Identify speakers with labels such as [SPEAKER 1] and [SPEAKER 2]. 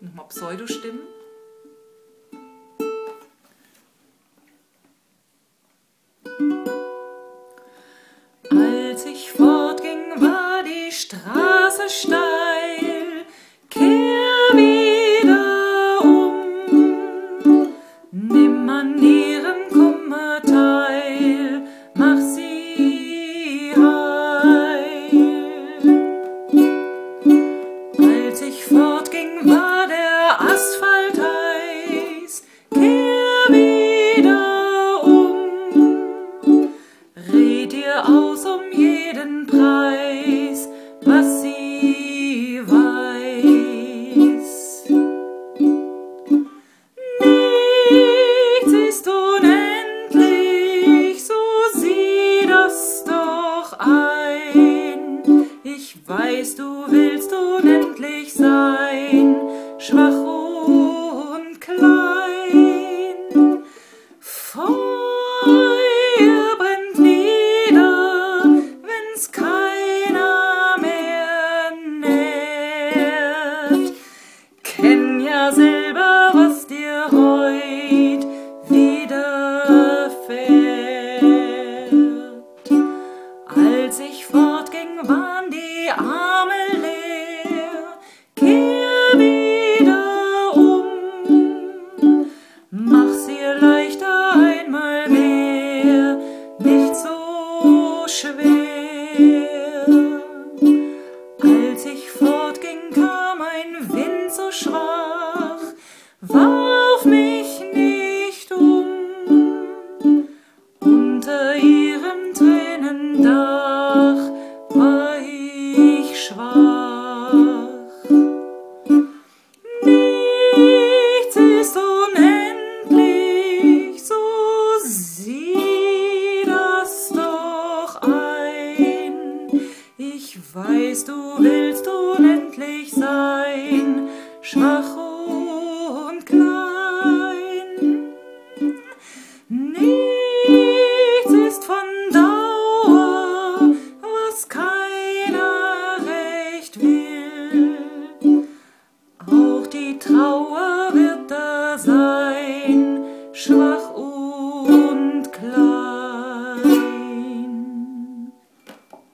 [SPEAKER 1] Nochmal Pseudostimmen. Als ich fortging, war die Straße steil. Kehr wieder um, nimm an ihrem Kummer teil, mach sie heil. Als ich fortging, war der Asphalt heiß. Kehr wieder um, red ihr aus um jeden Preis, was sie weiß. Nichts ist unendlich, so sieh das doch ein. Ich weiß, du willst unendlich Selber, was dir heut widerfährt. Als ich fortging, waren die Arme leer. Weiß, du willst unendlich sein, schwach und klein. Nichts ist von Dauer, was keiner recht will. Auch die Trauer